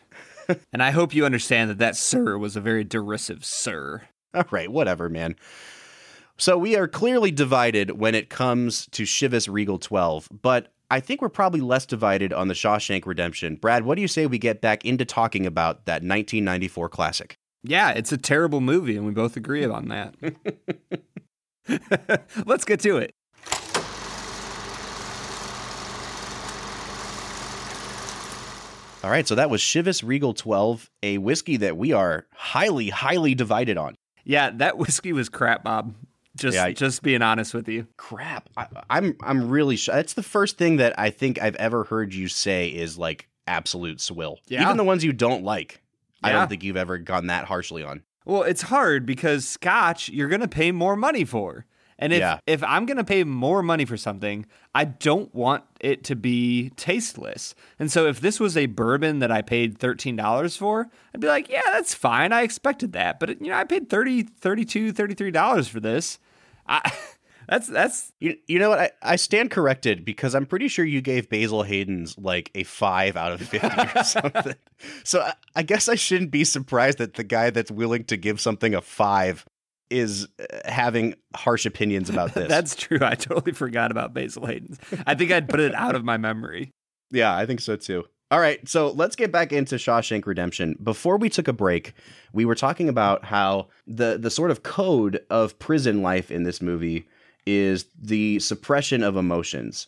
and I hope you understand that that sir was a very derisive sir. All right, whatever, man. So we are clearly divided when it comes to Chivas Regal 12, but I think we're probably less divided on the Shawshank Redemption. Brad, what do you say we get back into talking about that 1994 classic? Yeah, it's a terrible movie, and we both agree on that. Let's get to it. All right, so that was Chivas Regal 12, a whiskey that we are highly, highly divided on. Yeah, that whiskey was crap, Bob. Just, Yeah, I- just being honest with you. Crap, I, I'm, I'm really. Sh- That's the first thing that I think I've ever heard you say is like absolute swill. Yeah. Even the ones you don't like, I don't think you've ever gone that harshly on. Well, it's hard because scotch you're going to pay more money for. And if Yeah. if I'm going to pay more money for something, I don't want it to be tasteless. And so if this was a bourbon that I paid $13 for, I'd be like, "Yeah, that's fine. I expected that." But you know, I paid 30 32 $33 for this. I that's that's You, you know what? I, I stand corrected because I'm pretty sure you gave Basil Hayden's like a five out of 50 or something. So I, I guess I shouldn't be surprised that the guy that's willing to give something a five is uh, having harsh opinions about this. that's true. I totally forgot about Basil Hayden's. I think I'd put it out of my memory. yeah, I think so too. All right, so let's get back into Shawshank Redemption. Before we took a break, we were talking about how the the sort of code of prison life in this movie is the suppression of emotions.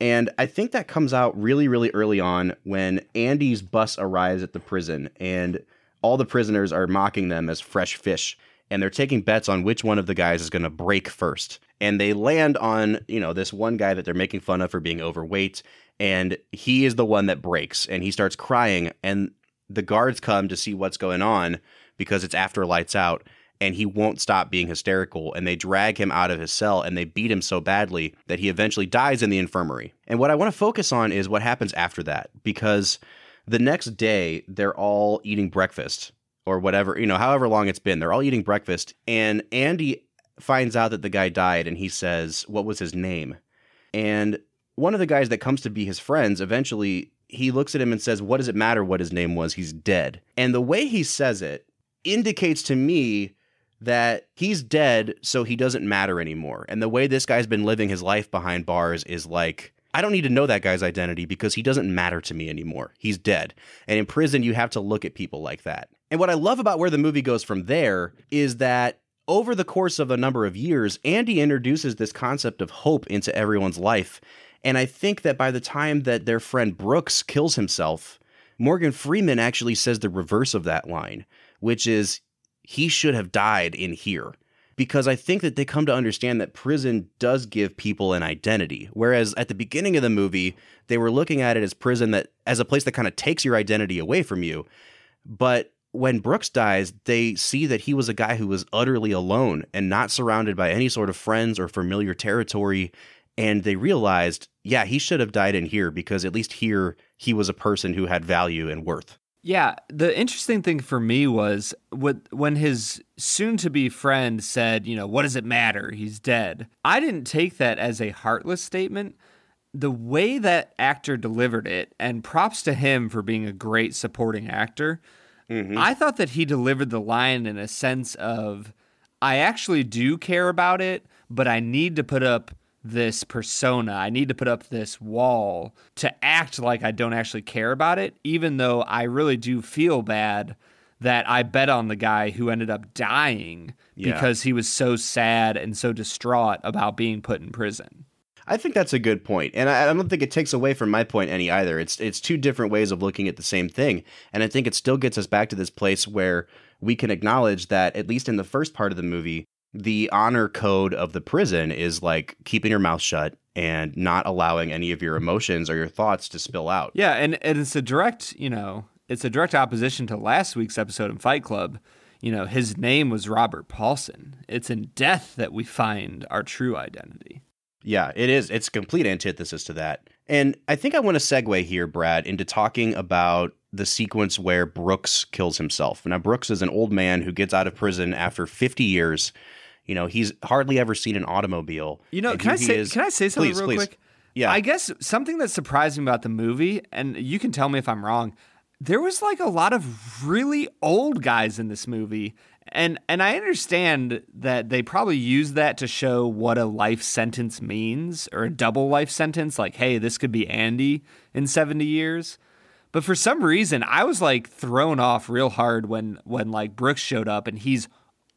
And I think that comes out really, really early on when Andy's bus arrives at the prison and all the prisoners are mocking them as fresh fish. And they're taking bets on which one of the guys is going to break first. And they land on, you know, this one guy that they're making fun of for being overweight. And he is the one that breaks and he starts crying. And the guards come to see what's going on because it's after lights out and he won't stop being hysterical and they drag him out of his cell and they beat him so badly that he eventually dies in the infirmary. And what I want to focus on is what happens after that because the next day they're all eating breakfast or whatever, you know, however long it's been. They're all eating breakfast and Andy finds out that the guy died and he says, "What was his name?" And one of the guys that comes to be his friends eventually he looks at him and says, "What does it matter what his name was? He's dead." And the way he says it indicates to me that he's dead, so he doesn't matter anymore. And the way this guy's been living his life behind bars is like, I don't need to know that guy's identity because he doesn't matter to me anymore. He's dead. And in prison, you have to look at people like that. And what I love about where the movie goes from there is that over the course of a number of years, Andy introduces this concept of hope into everyone's life. And I think that by the time that their friend Brooks kills himself, Morgan Freeman actually says the reverse of that line, which is he should have died in here. Because I think that they come to understand that prison does give people an identity. Whereas at the beginning of the movie, they were looking at it as prison that as a place that kind of takes your identity away from you. But when Brooks dies, they see that he was a guy who was utterly alone and not surrounded by any sort of friends or familiar territory. And they realized, yeah, he should have died in here because at least here he was a person who had value and worth. Yeah, the interesting thing for me was when his soon-to-be friend said, you know, what does it matter? He's dead. I didn't take that as a heartless statement. The way that actor delivered it, and props to him for being a great supporting actor. Mm-hmm. I thought that he delivered the line in a sense of, I actually do care about it, but I need to put up this persona. I need to put up this wall to act like I don't actually care about it, even though I really do feel bad that I bet on the guy who ended up dying Yeah. because he was so sad and so distraught about being put in prison. I think that's a good point, and I, I don't think it takes away from my point any either. It's it's two different ways of looking at the same thing, and I think it still gets us back to this place where we can acknowledge that at least in the first part of the movie, the honor code of the prison is like keeping your mouth shut and not allowing any of your emotions or your thoughts to spill out. Yeah, and, and it's a direct, you know, it's a direct opposition to last week's episode in Fight Club. You know, his name was Robert Paulson. It's in death that we find our true identity. Yeah, it is. It's complete antithesis to that. And I think I want to segue here, Brad, into talking about the sequence where Brooks kills himself. Now, Brooks is an old man who gets out of prison after 50 years. You know, he's hardly ever seen an automobile. You know, can I say is- can I say something Please, real please. quick? Yeah. I guess something that's surprising about the movie, and you can tell me if I'm wrong, there was like a lot of really old guys in this movie. And and I understand that they probably use that to show what a life sentence means or a double life sentence like hey, this could be Andy in 70 years. But for some reason, I was like thrown off real hard when when like Brooks showed up and he's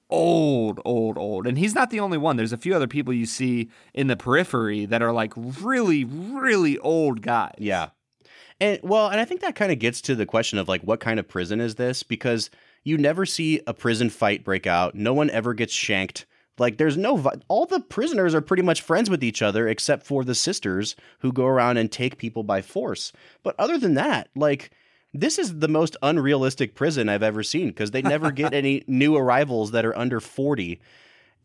old, old, old. And he's not the only one. There's a few other people you see in the periphery that are like really, really old guys. Yeah. And well, and I think that kind of gets to the question of like what kind of prison is this because you never see a prison fight break out. No one ever gets shanked. Like there's no vi- all the prisoners are pretty much friends with each other except for the sisters who go around and take people by force. But other than that, like this is the most unrealistic prison I've ever seen because they never get any new arrivals that are under 40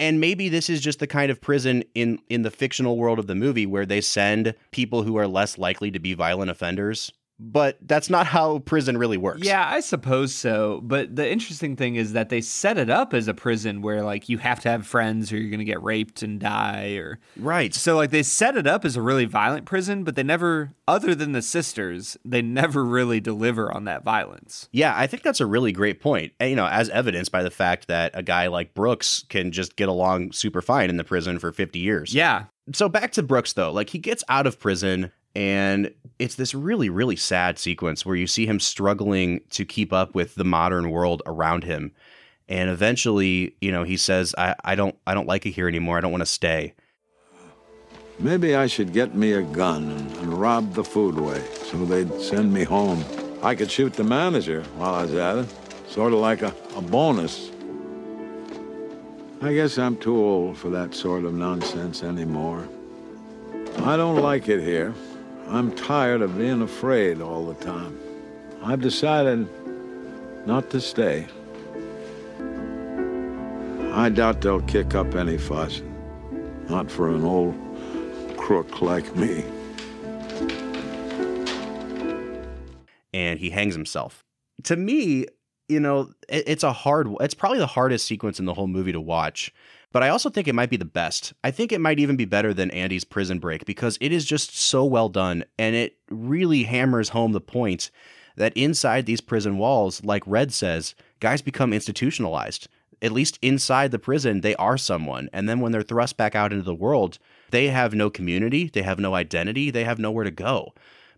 and maybe this is just the kind of prison in in the fictional world of the movie where they send people who are less likely to be violent offenders but that's not how prison really works Yeah, I suppose so. But the interesting thing is that they set it up as a prison where like you have to have friends or you're going to get raped and die or right so like they set it up as a really violent prison, but they never other than the sisters, they never really deliver on that violence. yeah i think that's a really great point and, you know as evidenced by the fact that a guy like brooks can just get along super fine in the prison for 50 years Yeah. so back to Brooks though, like he gets out of prison and it's this really really sad sequence where you see him struggling to keep up with the modern world around him. And eventually, you know, he says, I, I don't I don't like it here anymore. I don't want to stay. Maybe I should get me a gun and, rob the foodway so they'd send me home. I could shoot the manager while I was at it, sort of like a, a bonus. I guess I'm too old for that sort of nonsense anymore. I don't like it here. I'm tired of being afraid all the time. I've decided not to stay. I doubt they'll kick up any fuss. Not for an old crook like me. And he hangs himself. To me, you know, it's a hard it's probably the hardest sequence in the whole movie to watch. But I also think it might be the best. I think it might even be better than Andy's prison break because it is just so well done and it really hammers home the point that inside these prison walls, like Red says, guys become institutionalized. At least inside the prison, they are someone. And then when they're thrust back out into the world, they have no community, they have no identity, they have nowhere to go.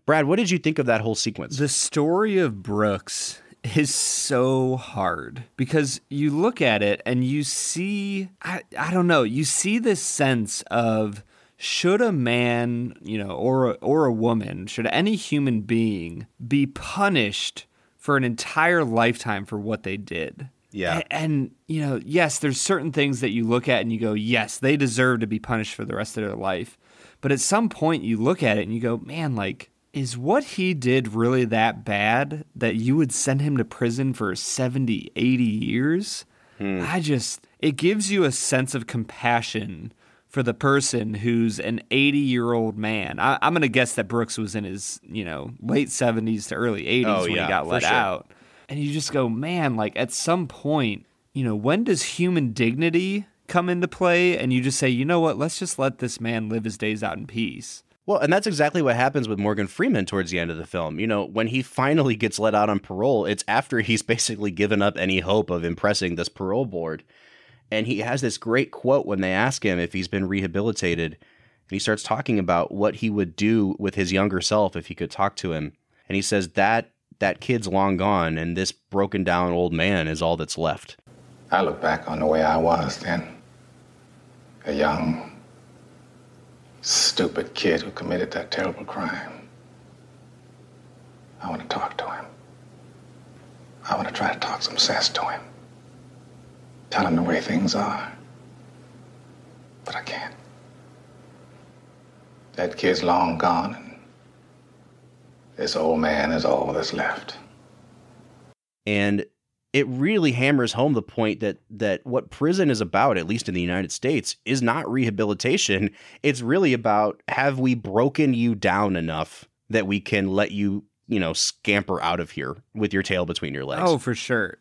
Brad, what did you think of that whole sequence? The story of Brooks is so hard because you look at it and you see I, I don't know you see this sense of should a man you know or a, or a woman should any human being be punished for an entire lifetime for what they did Yeah. A- and you know yes there's certain things that you look at and you go yes they deserve to be punished for the rest of their life but at some point you look at it and you go man like is what he did really that bad that you would send him to prison for 70, 80 years? Hmm. I just, it gives you a sense of compassion for the person who's an 80 year old man. I, I'm going to guess that Brooks was in his, you know, late 70s to early 80s Oh, when yeah, he got let sure. out. And you just go, man, like at some point, you know, when does human dignity come into play? And you just say, you know what, let's just let this man live his days out in peace. Well, and that's exactly what happens with Morgan Freeman towards the end of the film. You know, when he finally gets let out on parole, it's after he's basically given up any hope of impressing this parole board. And he has this great quote when they ask him if he's been rehabilitated. And he starts talking about what he would do with his younger self if he could talk to him. And he says that that kid's long gone and this broken down old man is all that's left. I look back on the way I was then. A young, stupid kid who committed that terrible crime. I want to talk to him. I want to try to talk some sense to him. Tell him the way things are. But I can't. That kid's long gone, and this old man is all that's left. And it really hammers home the point that that what prison is about at least in the United States is not rehabilitation it's really about have we broken you down enough that we can let you you know scamper out of here with your tail between your legs Oh, for sure.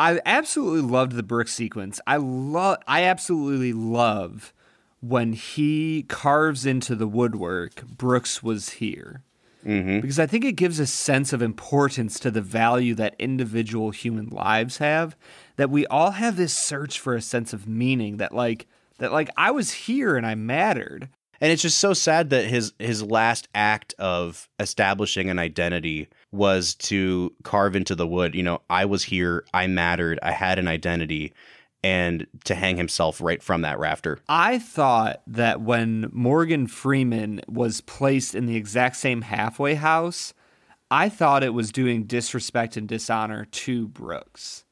I absolutely loved the Brooks sequence. I love I absolutely love when he carves into the woodwork Brooks was here. Mhm. Because I think it gives a sense of importance to the value that individual human lives have. That we all have this search for a sense of meaning that like that like I was here and I mattered. And it's just so sad that his his last act of establishing an identity was to carve into the wood. You know, I was here, I mattered, I had an identity, and to hang himself right from that rafter. I thought that when Morgan Freeman was placed in the exact same halfway house, I thought it was doing disrespect and dishonor to Brooks.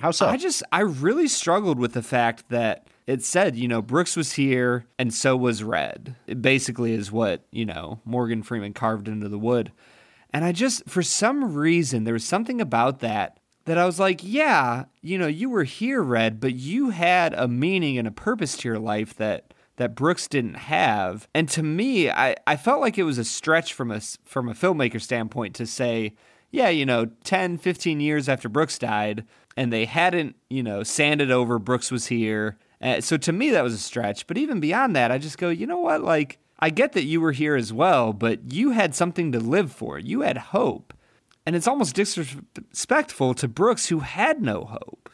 How so? I just I really struggled with the fact that it said, you know, Brooks was here and so was Red. It basically is what, you know, Morgan Freeman carved into the wood. And I just for some reason there was something about that that I was like, yeah, you know, you were here, Red, but you had a meaning and a purpose to your life that that Brooks didn't have. And to me, I, I felt like it was a stretch from a from a filmmaker standpoint to say, yeah, you know, 10, 15 years after Brooks died, and they hadn't, you know, sanded over Brooks was here. Uh, so to me, that was a stretch. But even beyond that, I just go, you know what? Like, I get that you were here as well, but you had something to live for. You had hope. And it's almost disrespectful to Brooks, who had no hope.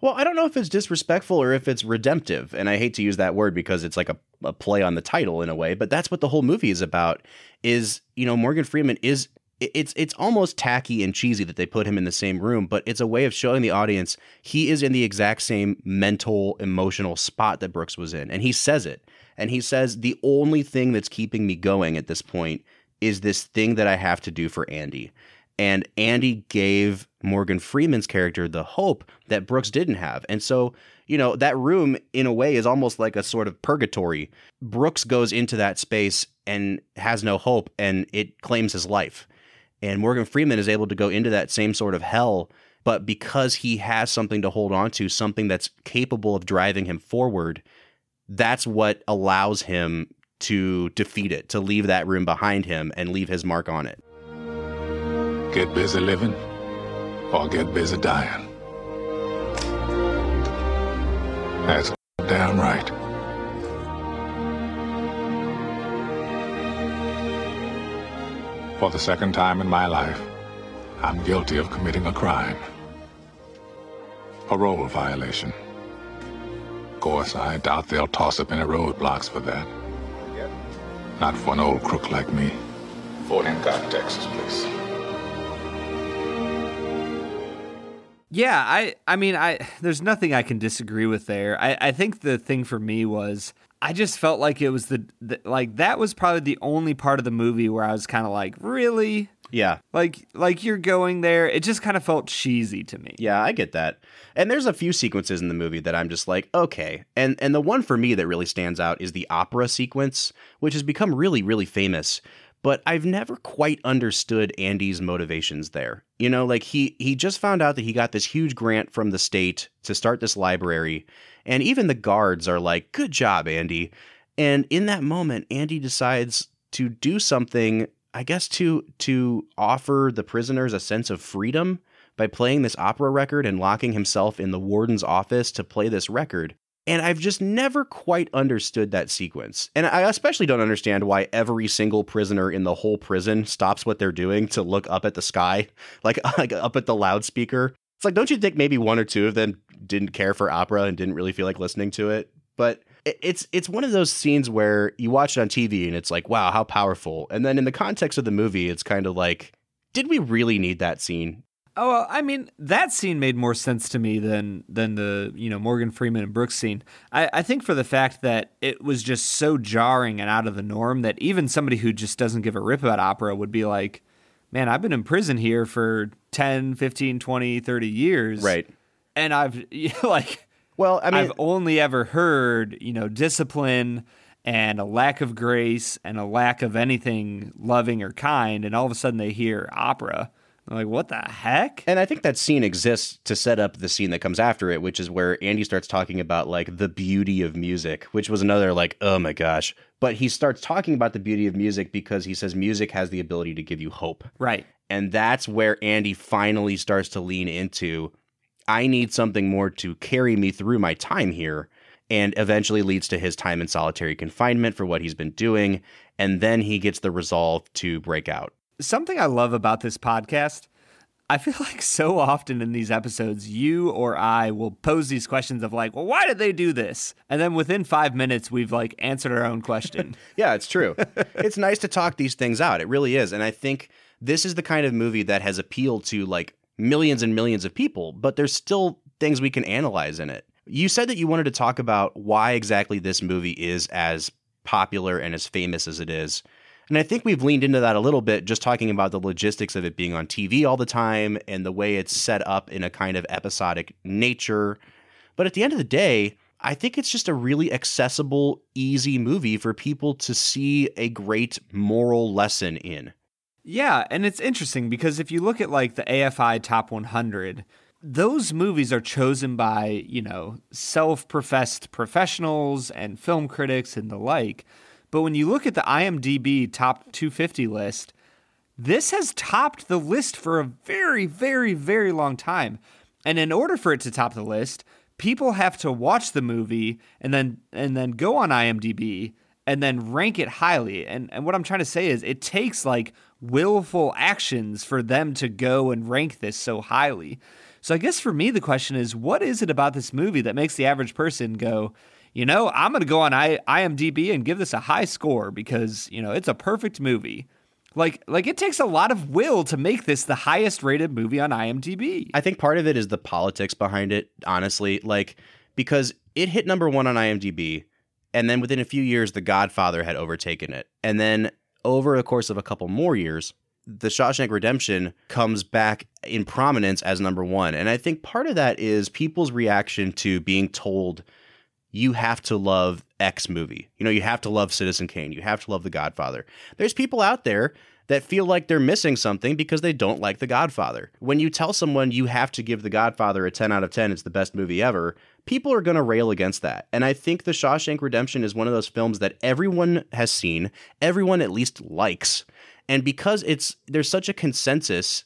Well, I don't know if it's disrespectful or if it's redemptive. And I hate to use that word because it's like a, a play on the title in a way, but that's what the whole movie is about. Is, you know, Morgan Freeman is it's it's almost tacky and cheesy that they put him in the same room, but it's a way of showing the audience he is in the exact same mental, emotional spot that Brooks was in. And he says it. And he says the only thing that's keeping me going at this point is this thing that I have to do for Andy. And Andy gave Morgan Freeman's character the hope that Brooks didn't have. And so, you know, that room in a way is almost like a sort of purgatory. Brooks goes into that space and has no hope and it claims his life. And Morgan Freeman is able to go into that same sort of hell, but because he has something to hold on to, something that's capable of driving him forward, that's what allows him to defeat it, to leave that room behind him and leave his mark on it. Get busy living or get busy dying. That's damn right. For the second time in my life, I'm guilty of committing a crime. Parole violation. Of course, I doubt they'll toss up any roadblocks for that. Not for an old crook like me. Fort Hancock, Texas, please. Yeah, I I mean I there's nothing I can disagree with there. I I think the thing for me was I just felt like it was the, the like that was probably the only part of the movie where I was kind of like, really? Yeah. Like like you're going there. It just kind of felt cheesy to me. Yeah, I get that. And there's a few sequences in the movie that I'm just like, okay. And and the one for me that really stands out is the opera sequence, which has become really really famous. But I've never quite understood Andy's motivations there. You know, like he he just found out that he got this huge grant from the state to start this library, and even the guards are like, "Good job, Andy." And in that moment, Andy decides to do something, I guess to to offer the prisoners a sense of freedom by playing this opera record and locking himself in the warden's office to play this record. And I've just never quite understood that sequence. And I especially don't understand why every single prisoner in the whole prison stops what they're doing to look up at the sky, like, like up at the loudspeaker. It's like, don't you think maybe one or two of them didn't care for opera and didn't really feel like listening to it? But it's it's one of those scenes where you watch it on TV and it's like, wow, how powerful. And then in the context of the movie, it's kind of like, did we really need that scene? Oh, well, I mean, that scene made more sense to me than than the you know Morgan Freeman and Brooks scene. I, I think for the fact that it was just so jarring and out of the norm that even somebody who just doesn't give a rip about opera would be like, man, I've been in prison here for 10, 15, 20, 30 years. Right. And I've like well, I mean, I've only ever heard, you know, discipline and a lack of grace and a lack of anything loving or kind and all of a sudden they hear opera like, what the heck? And I think that scene exists to set up the scene that comes after it, which is where Andy starts talking about like the beauty of music, which was another like, oh my gosh. But he starts talking about the beauty of music because he says music has the ability to give you hope. Right. And that's where Andy finally starts to lean into I need something more to carry me through my time here. And eventually leads to his time in solitary confinement for what he's been doing. And then he gets the resolve to break out something I love about this podcast. I feel like so often in these episodes, you or I will pose these questions of like, well, why did they do this? And then within five minutes, we've like answered our own question. yeah, it's true. it's nice to talk these things out. It really is. And I think this is the kind of movie that has appealed to like millions and millions of people, but there's still things we can analyze in it. You said that you wanted to talk about why exactly this movie is as popular and as famous as it is. And I think we've leaned into that a little bit, just talking about the logistics of it being on TV all the time and the way it's set up in a kind of episodic nature. But at the end of the day, I think it's just a really accessible, easy movie for people to see a great moral lesson in. Yeah, and it's interesting because if you look at like the AFI Top 100, those movies are chosen by, you know, self professed professionals and film critics and the like. But when you look at the IMDb top 250 list, this has topped the list for a very, very, very long time. And in order for it to top the list, people have to watch the movie and then and then go on IMDb and then rank it highly. And and what I'm trying to say is it takes like willful actions for them to go and rank this so highly. So I guess for me the question is what is it about this movie that makes the average person go, you know, I'm going to go on I- IMDb and give this a high score because, you know, it's a perfect movie. Like like it takes a lot of will to make this the highest rated movie on IMDb. I think part of it is the politics behind it, honestly, like because it hit number 1 on IMDb and then within a few years The Godfather had overtaken it. And then over the course of a couple more years, The Shawshank Redemption comes back in prominence as number 1. And I think part of that is people's reaction to being told you have to love X movie. You know, you have to love Citizen Kane. You have to love The Godfather. There's people out there that feel like they're missing something because they don't like The Godfather. When you tell someone you have to give The Godfather a 10 out of 10, it's the best movie ever, people are going to rail against that. And I think The Shawshank Redemption is one of those films that everyone has seen, everyone at least likes. And because it's there's such a consensus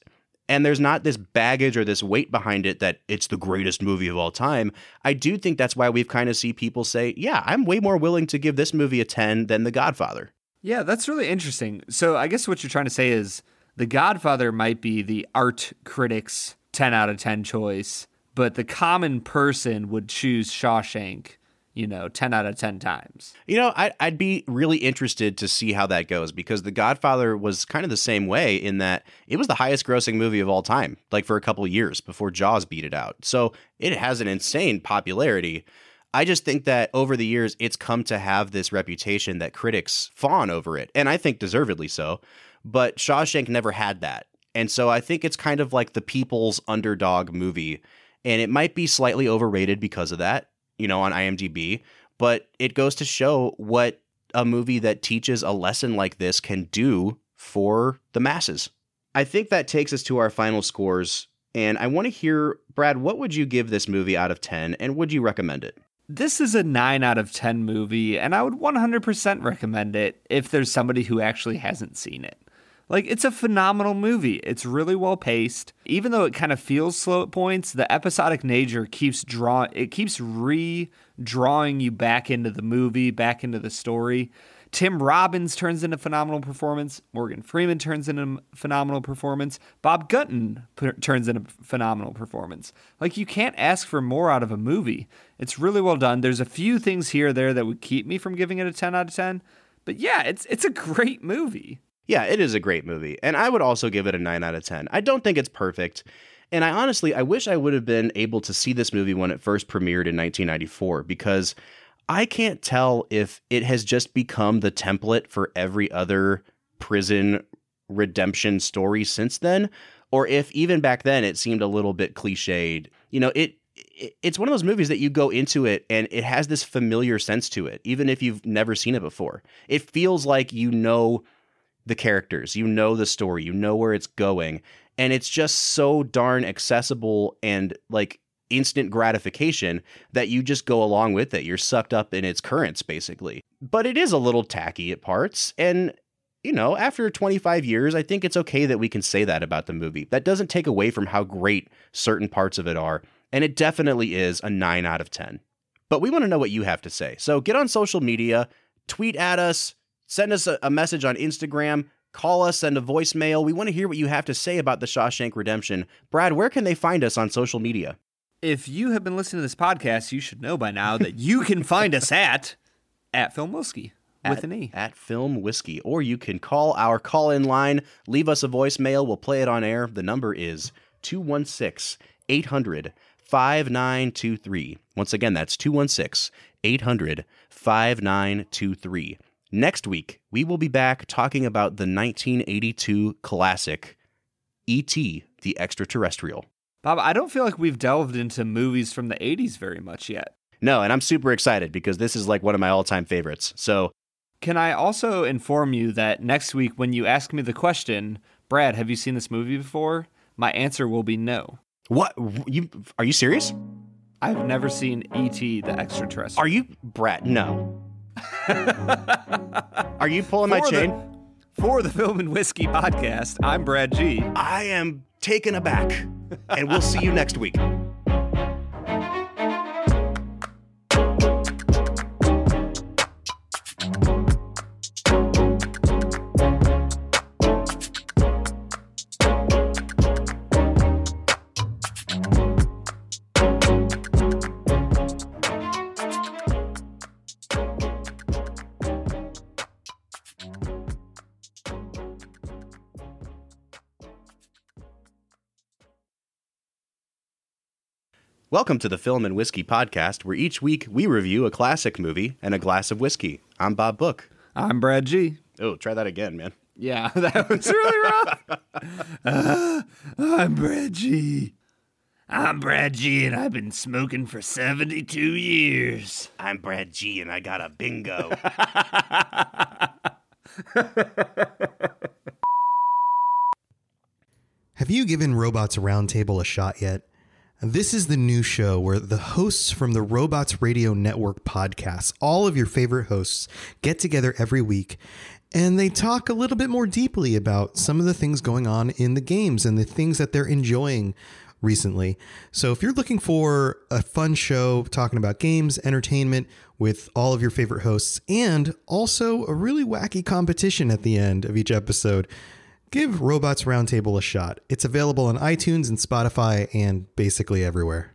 and there's not this baggage or this weight behind it that it's the greatest movie of all time. I do think that's why we've kind of see people say, "Yeah, I'm way more willing to give this movie a 10 than The Godfather." Yeah, that's really interesting. So, I guess what you're trying to say is The Godfather might be the art critics 10 out of 10 choice, but the common person would choose Shawshank you know, 10 out of 10 times. You know, I, I'd be really interested to see how that goes because The Godfather was kind of the same way in that it was the highest grossing movie of all time, like for a couple years before Jaws beat it out. So it has an insane popularity. I just think that over the years, it's come to have this reputation that critics fawn over it, and I think deservedly so. But Shawshank never had that. And so I think it's kind of like the people's underdog movie. And it might be slightly overrated because of that you know, on IMDb, but it goes to show what a movie that teaches a lesson like this can do for the masses. I think that takes us to our final scores. And I want to hear, Brad, what would you give this movie out of 10 and would you recommend it? This is a 9 out of 10 movie, and I would 100% recommend it if there's somebody who actually hasn't seen it. Like it's a phenomenal movie. It's really well paced. Even though it kind of feels slow at points, the episodic nature keeps drawing it keeps re-drawing you back into the movie, back into the story. Tim Robbins turns in a phenomenal performance. Morgan Freeman turns in a phenomenal performance. Bob Gunton p- turns in a phenomenal performance. Like you can't ask for more out of a movie. It's really well done. There's a few things here or there that would keep me from giving it a 10 out of 10, but yeah, it's it's a great movie. Yeah, it is a great movie. And I would also give it a 9 out of 10. I don't think it's perfect. And I honestly, I wish I would have been able to see this movie when it first premiered in 1994 because I can't tell if it has just become the template for every other prison redemption story since then, or if even back then it seemed a little bit cliched. You know, it it's one of those movies that you go into it and it has this familiar sense to it, even if you've never seen it before. It feels like you know the characters, you know the story, you know where it's going, and it's just so darn accessible and like instant gratification that you just go along with it. You're sucked up in its currents, basically. But it is a little tacky at parts. And, you know, after 25 years, I think it's okay that we can say that about the movie. That doesn't take away from how great certain parts of it are. And it definitely is a 9 out of 10. But we want to know what you have to say. So get on social media, tweet at us, send us a, a message on Instagram, call us, send a voicemail. We want to hear what you have to say about the Shawshank Redemption. Brad, where can they find us on social media? if you have been listening to this podcast, you should know by now that you can find us at at Film Whiskey with at, an E. At Film Whiskey. Or you can call our call in line, leave us a voicemail. We'll play it on air. The number is 216 800 5923. Once again, that's 216 800 5923. Next week, we will be back talking about the 1982 classic E.T., the Extraterrestrial. Bob, I don't feel like we've delved into movies from the 80s very much yet. No, and I'm super excited because this is like one of my all time favorites. So, can I also inform you that next week, when you ask me the question, Brad, have you seen this movie before? My answer will be no. What? You are you serious? I've never seen E.T. the Extraterrestrial. Are you Brad? No. Are you pulling my For the- chain? For the Film and Whiskey podcast, I'm Brad G. I am taken aback. and we'll see you next week. Welcome to the Film and Whiskey Podcast, where each week we review a classic movie and a glass of whiskey. I'm Bob Book. I'm Brad G. Oh, try that again, man. Yeah, that was really rough. Uh, I'm Brad G. I'm Brad G, and I've been smoking for 72 years. I'm Brad G, and I got a bingo. Have you given Robots Roundtable a shot yet? This is the new show where the hosts from the Robots Radio Network podcasts, all of your favorite hosts, get together every week and they talk a little bit more deeply about some of the things going on in the games and the things that they're enjoying recently. So if you're looking for a fun show talking about games, entertainment with all of your favorite hosts, and also a really wacky competition at the end of each episode, give Robots Roundtable a shot. It's available on iTunes and Spotify and basically everywhere.